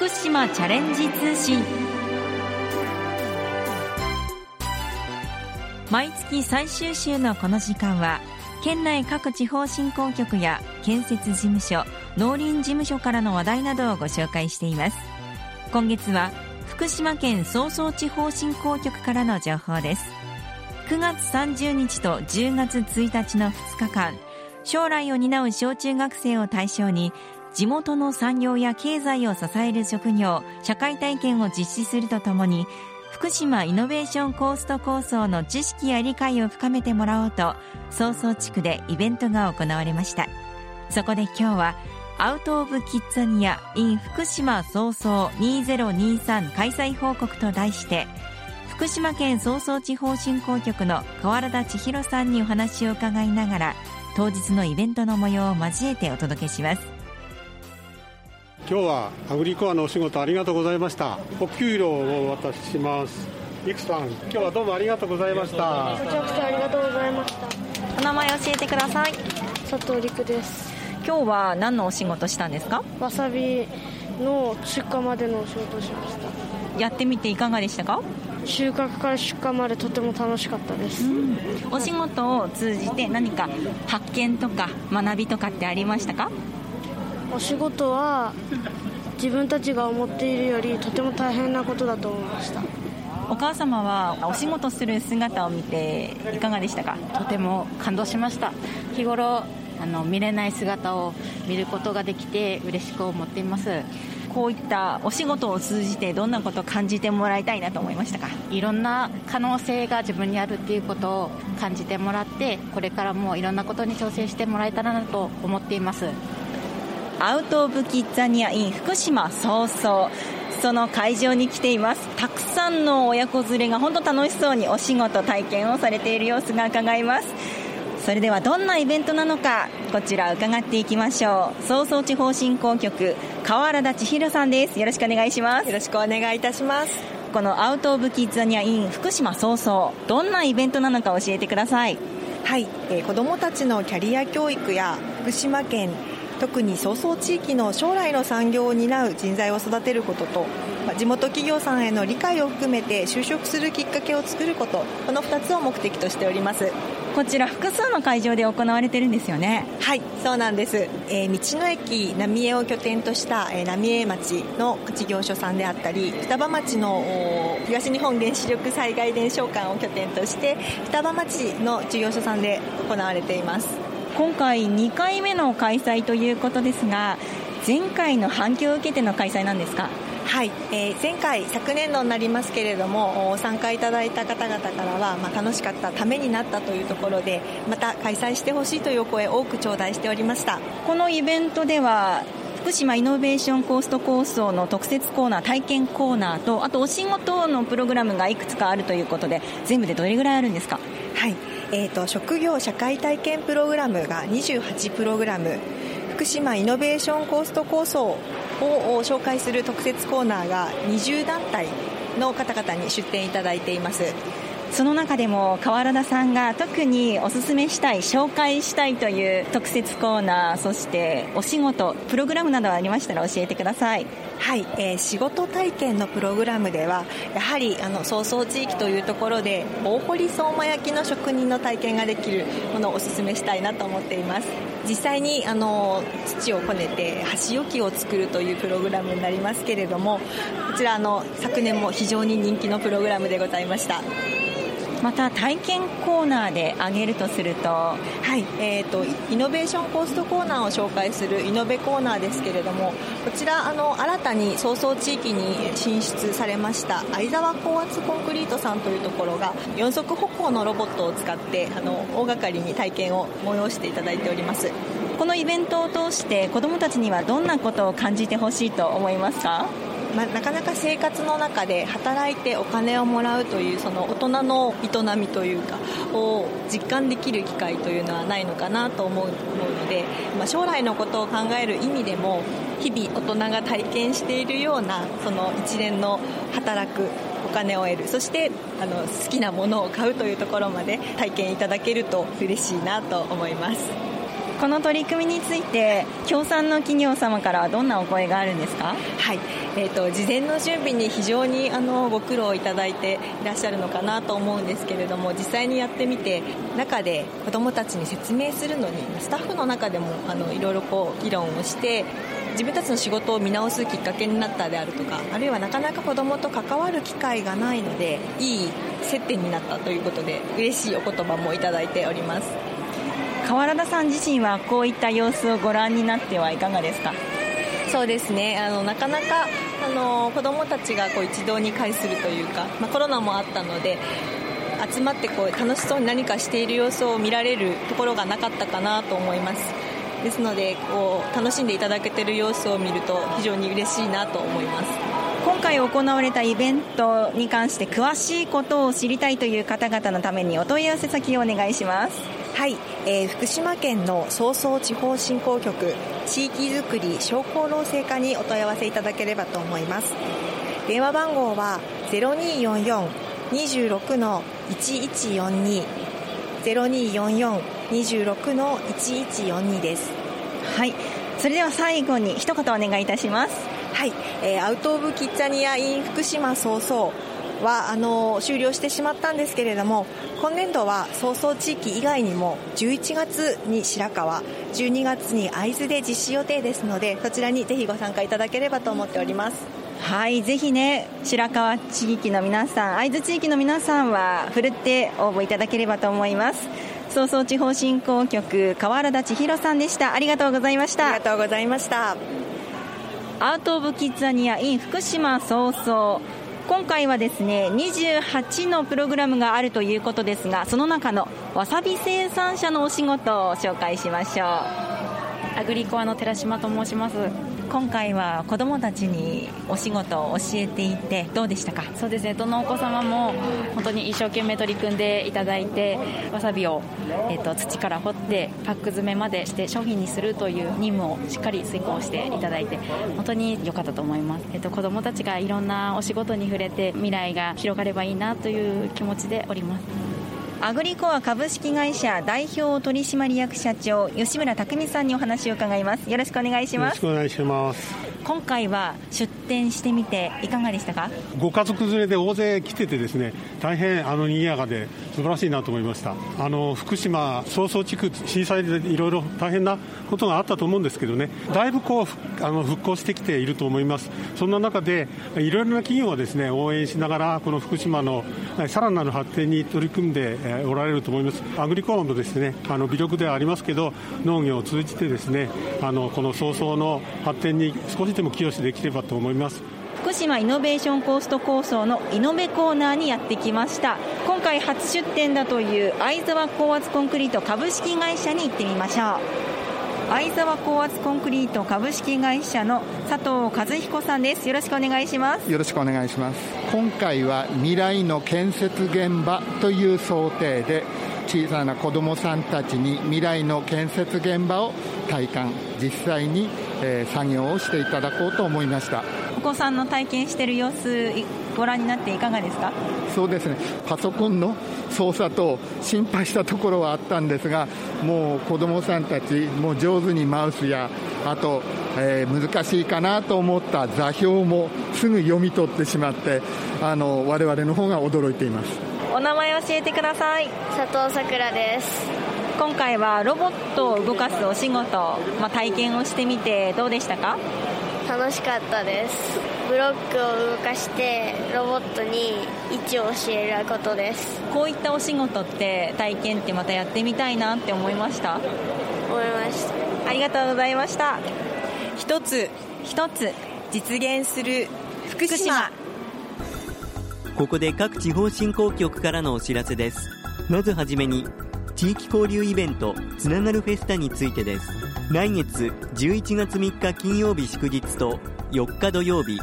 福島チャレンジ通信。毎月最終週のこの時間は県内各地方振興局や建設事務所農林事務所からの話題などをご紹介しています。今月は福島県総総地方振興局からの情報です。9月30日と10月1日の2日間将来を担う小中学生を対象に地元の産業や経済を支える職業社会体験を実施するとともに福島イノベーションコースト構想の知識や理解を深めてもらおうと早々地区でイベントが行われました。そこで今日はアウト・オブ・キッザニア in 福島早々2023開催報告と題して福島県早々地方振興局の河原田千尋さんにお話を伺いながら当日のイベントの模様を交えてお届けします。今日はアグリコアのお仕事ありがとうございました。お給料をお渡しします。いくさん今日はどうもありがとうございました。めちゃくちゃありがとうございました。お名前教えてください。佐藤陸です。今日は何のお仕事したんですか？わさびの出荷までのお仕事をしました。やってみていかがでしたか？収穫から出荷までとても楽しかったです、うん、お仕事を通じて何か発見とか学びとかってありましたか？お仕事は自分たちが思っているよりとても大変なことだと思いました。お母様はお仕事する姿を見ていかがでしたか？とても感動しました。日頃あの見れない姿を見ることができて嬉しく思っています。こういったお仕事を通じてどんなことを感じてもらいたいなと思いましたか？いろんな可能性が自分にあるっていうことを感じてもらってこれからもいろんなことに挑戦してもらえたらなと思っています。アウト・オブ・キッザニア・イン福島早々その会場に来ています。たくさんの親子連れが本当楽しそうにお仕事体験をされている様子が伺えます。それではどんなイベントなのかこちら伺っていきましょう。早々地方振興局河原田千尋さんです。よろしくお願いします。よろしくお願いいたします。このアウト・オブ・キッザニア・イン福島早々どんなイベントなのか教えてください。はい、えー、子どもたちのキャリア教育や福島県特に早々地域の将来の産業を担う人材を育てることと、まあ、地元企業さんへの理解を含めて就職するきっかけを作ることこの2つを目的としております。こちら複数の会場で行われてるんですよね。はいそうなんです、えー、道の駅浪江を拠点とした、えー、浪江町の事業所さんであったり双葉町の東日本原子力災害伝承館を拠点として双葉町の事業所さんで行われています今回2回目の開催ということですが前回の反響を受けての開催なんですか？はい、えー、前回昨年度になりますけれども参加いただいた方々からは、まあ、楽しかったためになったというところでまた開催してほしいという声多く頂戴しておりました。このイベントでは福島イノベーションコースト構想の特設コーナー体験コーナーとあとお仕事のプログラムがいくつかあるということで全部でどれぐらいあるんですか？はい、えーと、職業社会体験プログラムが28プログラム。福島イノベーションコースト構想を紹介する特設コーナーが20団体の方々に出展いただいています。その中でも河原田さんが特におすすめしたい紹介したいという特設コーナーそしてお仕事プログラムなどありましたら教えてください。はい、えー、仕事体験のプログラムではやはりあの早々地域というところで大堀相馬焼の職人の体験ができるものをおすすめしたいなと思っています。実際にあの土をこねて箸置きを作るというプログラムになりますけれどもこちらの昨年も非常に人気のプログラムでございました。また体験コーナーで挙げるとすると、はい。えーと、イノベーションコーストコーナーを紹介するイノベコーナーですけれどもこちらあの新たに早々地域に進出されました相沢高圧コンクリートさんというところが4足歩行のロボットを使ってあの大掛かりに体験を催していただいております。このイベントを通して子どもたちにはどんなことを感じてほしいと思いますか？まあ、なかなか生活の中で働いてお金をもらうというその大人の営みというかを実感できる機会というのはないのかなと思うので、まあ、将来のことを考える意味でも日々大人が体験しているようなその一連の働くお金を得るそしてあの好きなものを買うというところまで体験いただけると嬉しいなと思います。この取り組みについて協賛の企業様からはどんなお声があるんですか？はい、えーと、事前の準備に非常にあのご苦労いただいていらっしゃるのかなと思うんですけれども実際にやってみて中で子どもたちに説明するのにスタッフの中でもあのいろいろこう議論をして自分たちの仕事を見直すきっかけになったであるとかあるいはなかなか子どもと関わる機会がないのでいい接点になったということで嬉しいお言葉もいただいております。河原田さん自身はこういった様子をご覧になってはいかがですか？そうですね。あのなかなかあの子どもたちがこう一堂に会するというか、まあ、コロナもあったので集まってこう楽しそうに何かしている様子を見られるところがなかったかなと思います。ですのでこう楽しんでいただけている様子を見ると非常に嬉しいなと思います。今回行われたイベントに関して詳しいことを知りたいという方々のためにお問い合わせ先をお願いしますはい、えー、福島県の早々地方振興局地域づくり商工労政課にお問い合わせいただければと思います。電話番号は0244-26の1142 0244-26の1142です。はいそれでは最後に一言お願いいたします。はい、えー、アウト・オブ・キッザニア・イン福島早々はあの終了してしまったんですけれども今年度は早々地域以外にも11月に白川12月に会津で実施予定ですのでそちらにぜひご参加いただければと思っております。はいぜひね白川地域の皆さん会津地域の皆さんはふるって応募いただければと思います。早々地方振興局河原田千尋さんでした。ありがとうございました。ありがとうございました。アート・オブ・キッザニア in 福島早々今回はですね28のプログラムがあるということですがその中のわさび生産者のお仕事を紹介しましょう。アグリコアの寺島と申します。今回は子どもたちにお仕事を教えていてどうでしたか？そうですねどのお子様も本当に一生懸命取り組んでいただいてわさびを、えーと、土から掘ってパック詰めまでして商品にするという任務をしっかり遂行していただいて本当に良かったと思います、えーと、子どもたちがいろんなお仕事に触れて未来が広がればいいなという気持ちでおります。アグリコア株式会社代表取締役社長吉村匠さんにお話を伺います。よろしくお願いします。よろしくお願いします。今回は出店してみていかがでしたか？ご家族連れで大勢来ててですね大変あの賑やかで素晴らしいなと思いました。あの福島早々地区震災でいろいろ大変なことがあったと思うんですけどね。だいぶこうあの復興してきていると思います。そんな中でいろいろな企業はですね応援しながらこの福島のさらなる発展に取り組んでおられると思います。アグリコアもですね。あの微力ではありますけど農業を通じてですねあのこの早々の発展に少しでも寄与できればと思います。福島イノベーションコースト構想のイノベコーナーにやってきました。今回初出店だという会津和高圧コンクリート株式会社に行ってみましょう。相沢高圧コンクリート株式会社の佐藤和彦さんです。よろしくお願いします。よろしくお願いします。今回は未来の建設現場という想定で小さな子どもさんたちに未来の建設現場を体感実際にえー、作業をしていただこうと思いました。お子さんの体験している様子ご覧になっていかがですか？そうですね。パソコンの操作と心配したところはあったんですがもう子どもさんたちもう上手にマウスやあと、えー、難しいかなと思った座標もすぐ読み取ってしまってあの我々の方が驚いています。お名前教えてください。佐藤さくらです。今回はロボットを動かすお仕事、まあ、体験をしてみてどうでしたか？楽しかったですブロックを動かしてロボットに位置を教えることです。こういったお仕事って体験ってまたやってみたいなって思いました？思いました。ありがとうございました。一つ一つ実現する福島。ここで各地方振興局からのお知らせです。まずはじめに地域交流イベントつながるフェスタについてです。来月11月3日金曜日祝日と4日土曜日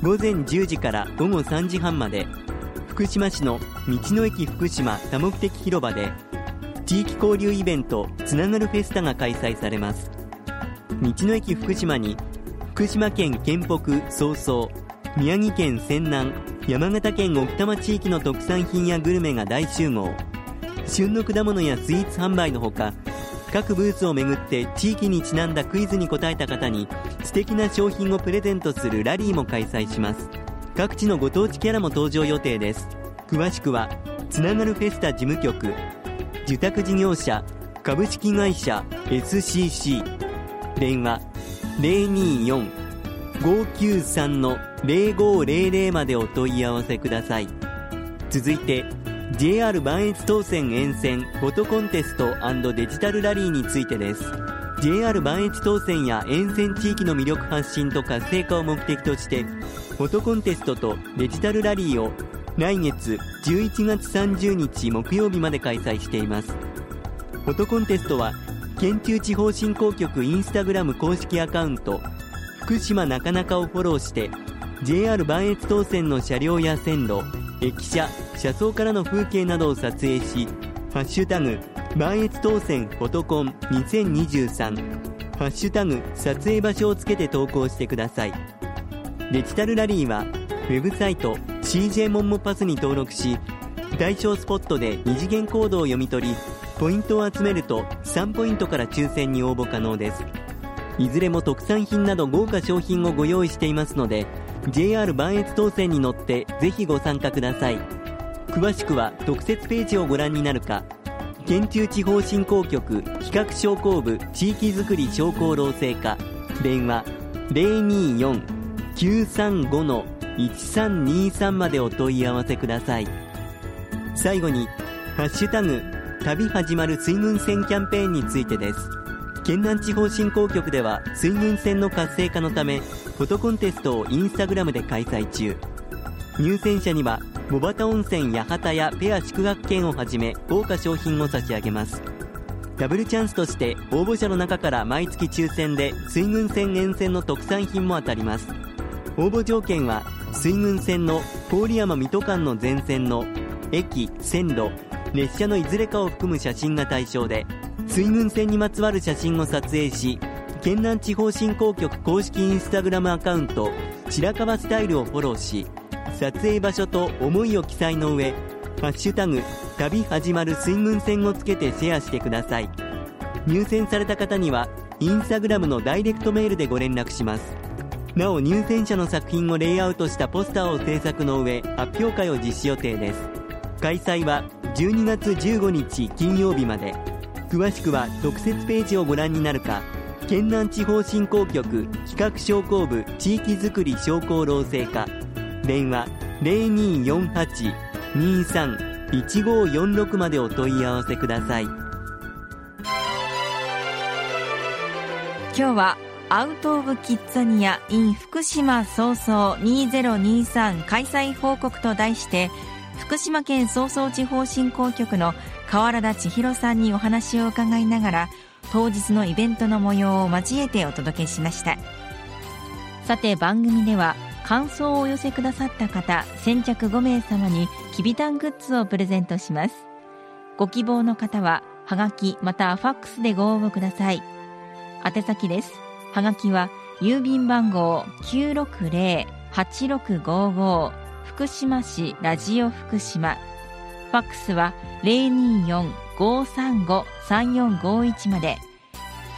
午前10時から午後3時半まで福島市の道の駅福島多目的広場で地域交流イベントつながるフェスタが開催されます。道の駅福島に福島県県北早々宮城県泉南山形県奥多摩地域の特産品やグルメが大集合。旬の果物やスイーツ販売のほか各ブースをめぐって地域にちなんだクイズに答えた方に素敵な商品をプレゼントするラリーも開催します。各地のご当地キャラも登場予定です。詳しくはつながるフェスタ事務局受託事業者株式会社 SCC 電話024-593-0500までお問い合わせください。続いて JR 磐越当選沿線フォトコンテストデジタルラリーについてです。JR 磐越当選や沿線地域の魅力発信と活性化を目的としてフォトコンテストとデジタルラリーを来月11月30日木曜日まで開催しています。フォトコンテストは県中地方振興局インスタグラム公式アカウント福島なかなかをフォローして JR 磐越当線の車両や線路駅舎車窓からの風景などを撮影し「ハッシュタグ磐越当選フォトコン2023」「ハッシュタグ撮影場所」をつけて投稿してください。デジタルラリーはウェブサイト CJ モンモパスに登録し対象スポットで二次元コードを読み取りポイントを集めると3ポイントから抽選に応募可能です。いずれも特産品など豪華商品をご用意していますので JR 磐越当選に乗ってぜひご参加ください。詳しくは特設ページをご覧になるか県中地方振興局企画商工部地域づくり商工労政課電話024-935-1323までお問い合わせください。最後に「ハッシュタグ旅始まる水軍船キャンペーン」についてです。県南地方振興局では水軍船の活性化のためフォトコンテストをインスタグラムで開催中。入選者には茂畑温泉八幡やペア宿泊券をはじめ豪華商品を差し上げます。ダブルチャンスとして応募者の中から毎月抽選で水軍船沿線の特産品も当たります。応募条件は水軍線の郡山水戸間の全線の駅線路列車のいずれかを含む写真が対象で水軍船にまつわる写真を撮影し県南地方振興局公式インスタグラムアカウント白川スタイルをフォローし撮影場所と思いを記載の上「ハッシュタグ旅始まる水軍船」をつけてシェアしてください。入選された方にはインスタグラムのダイレクトメールでご連絡します。なお入選者の作品をレイアウトしたポスターを制作の上発表会を実施予定です。開催は12月15日金曜日まで。詳しくは特設ページをご覧になるか県南地方振興局企画商工部地域づくり商工労政課。電話0248-23-1546までお問い合わせください。今日はアウト・オブ・キッザニア in 福島早々2023開催報告と題して福島県早々地方振興局の河原田千尋さんにお話を伺いながら当日のイベントの模様を交えてお届けしました。さて番組では感想をお寄せくださった方先着5名様にきびたんグッズをプレゼントします。ご希望の方ははがきまたはファックスでご応募ください。宛先です。はがきは郵便番号960-8655福島市ラジオ福島。ファックスは024-535-3451まで。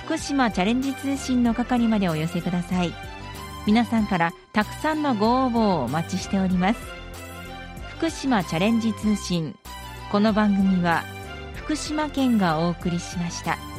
福島チャレンジ通信の係までお寄せください。皆さんからたくさんのご応募をお待ちしております福島チャレンジ通信この番組は福島県がお送りしました。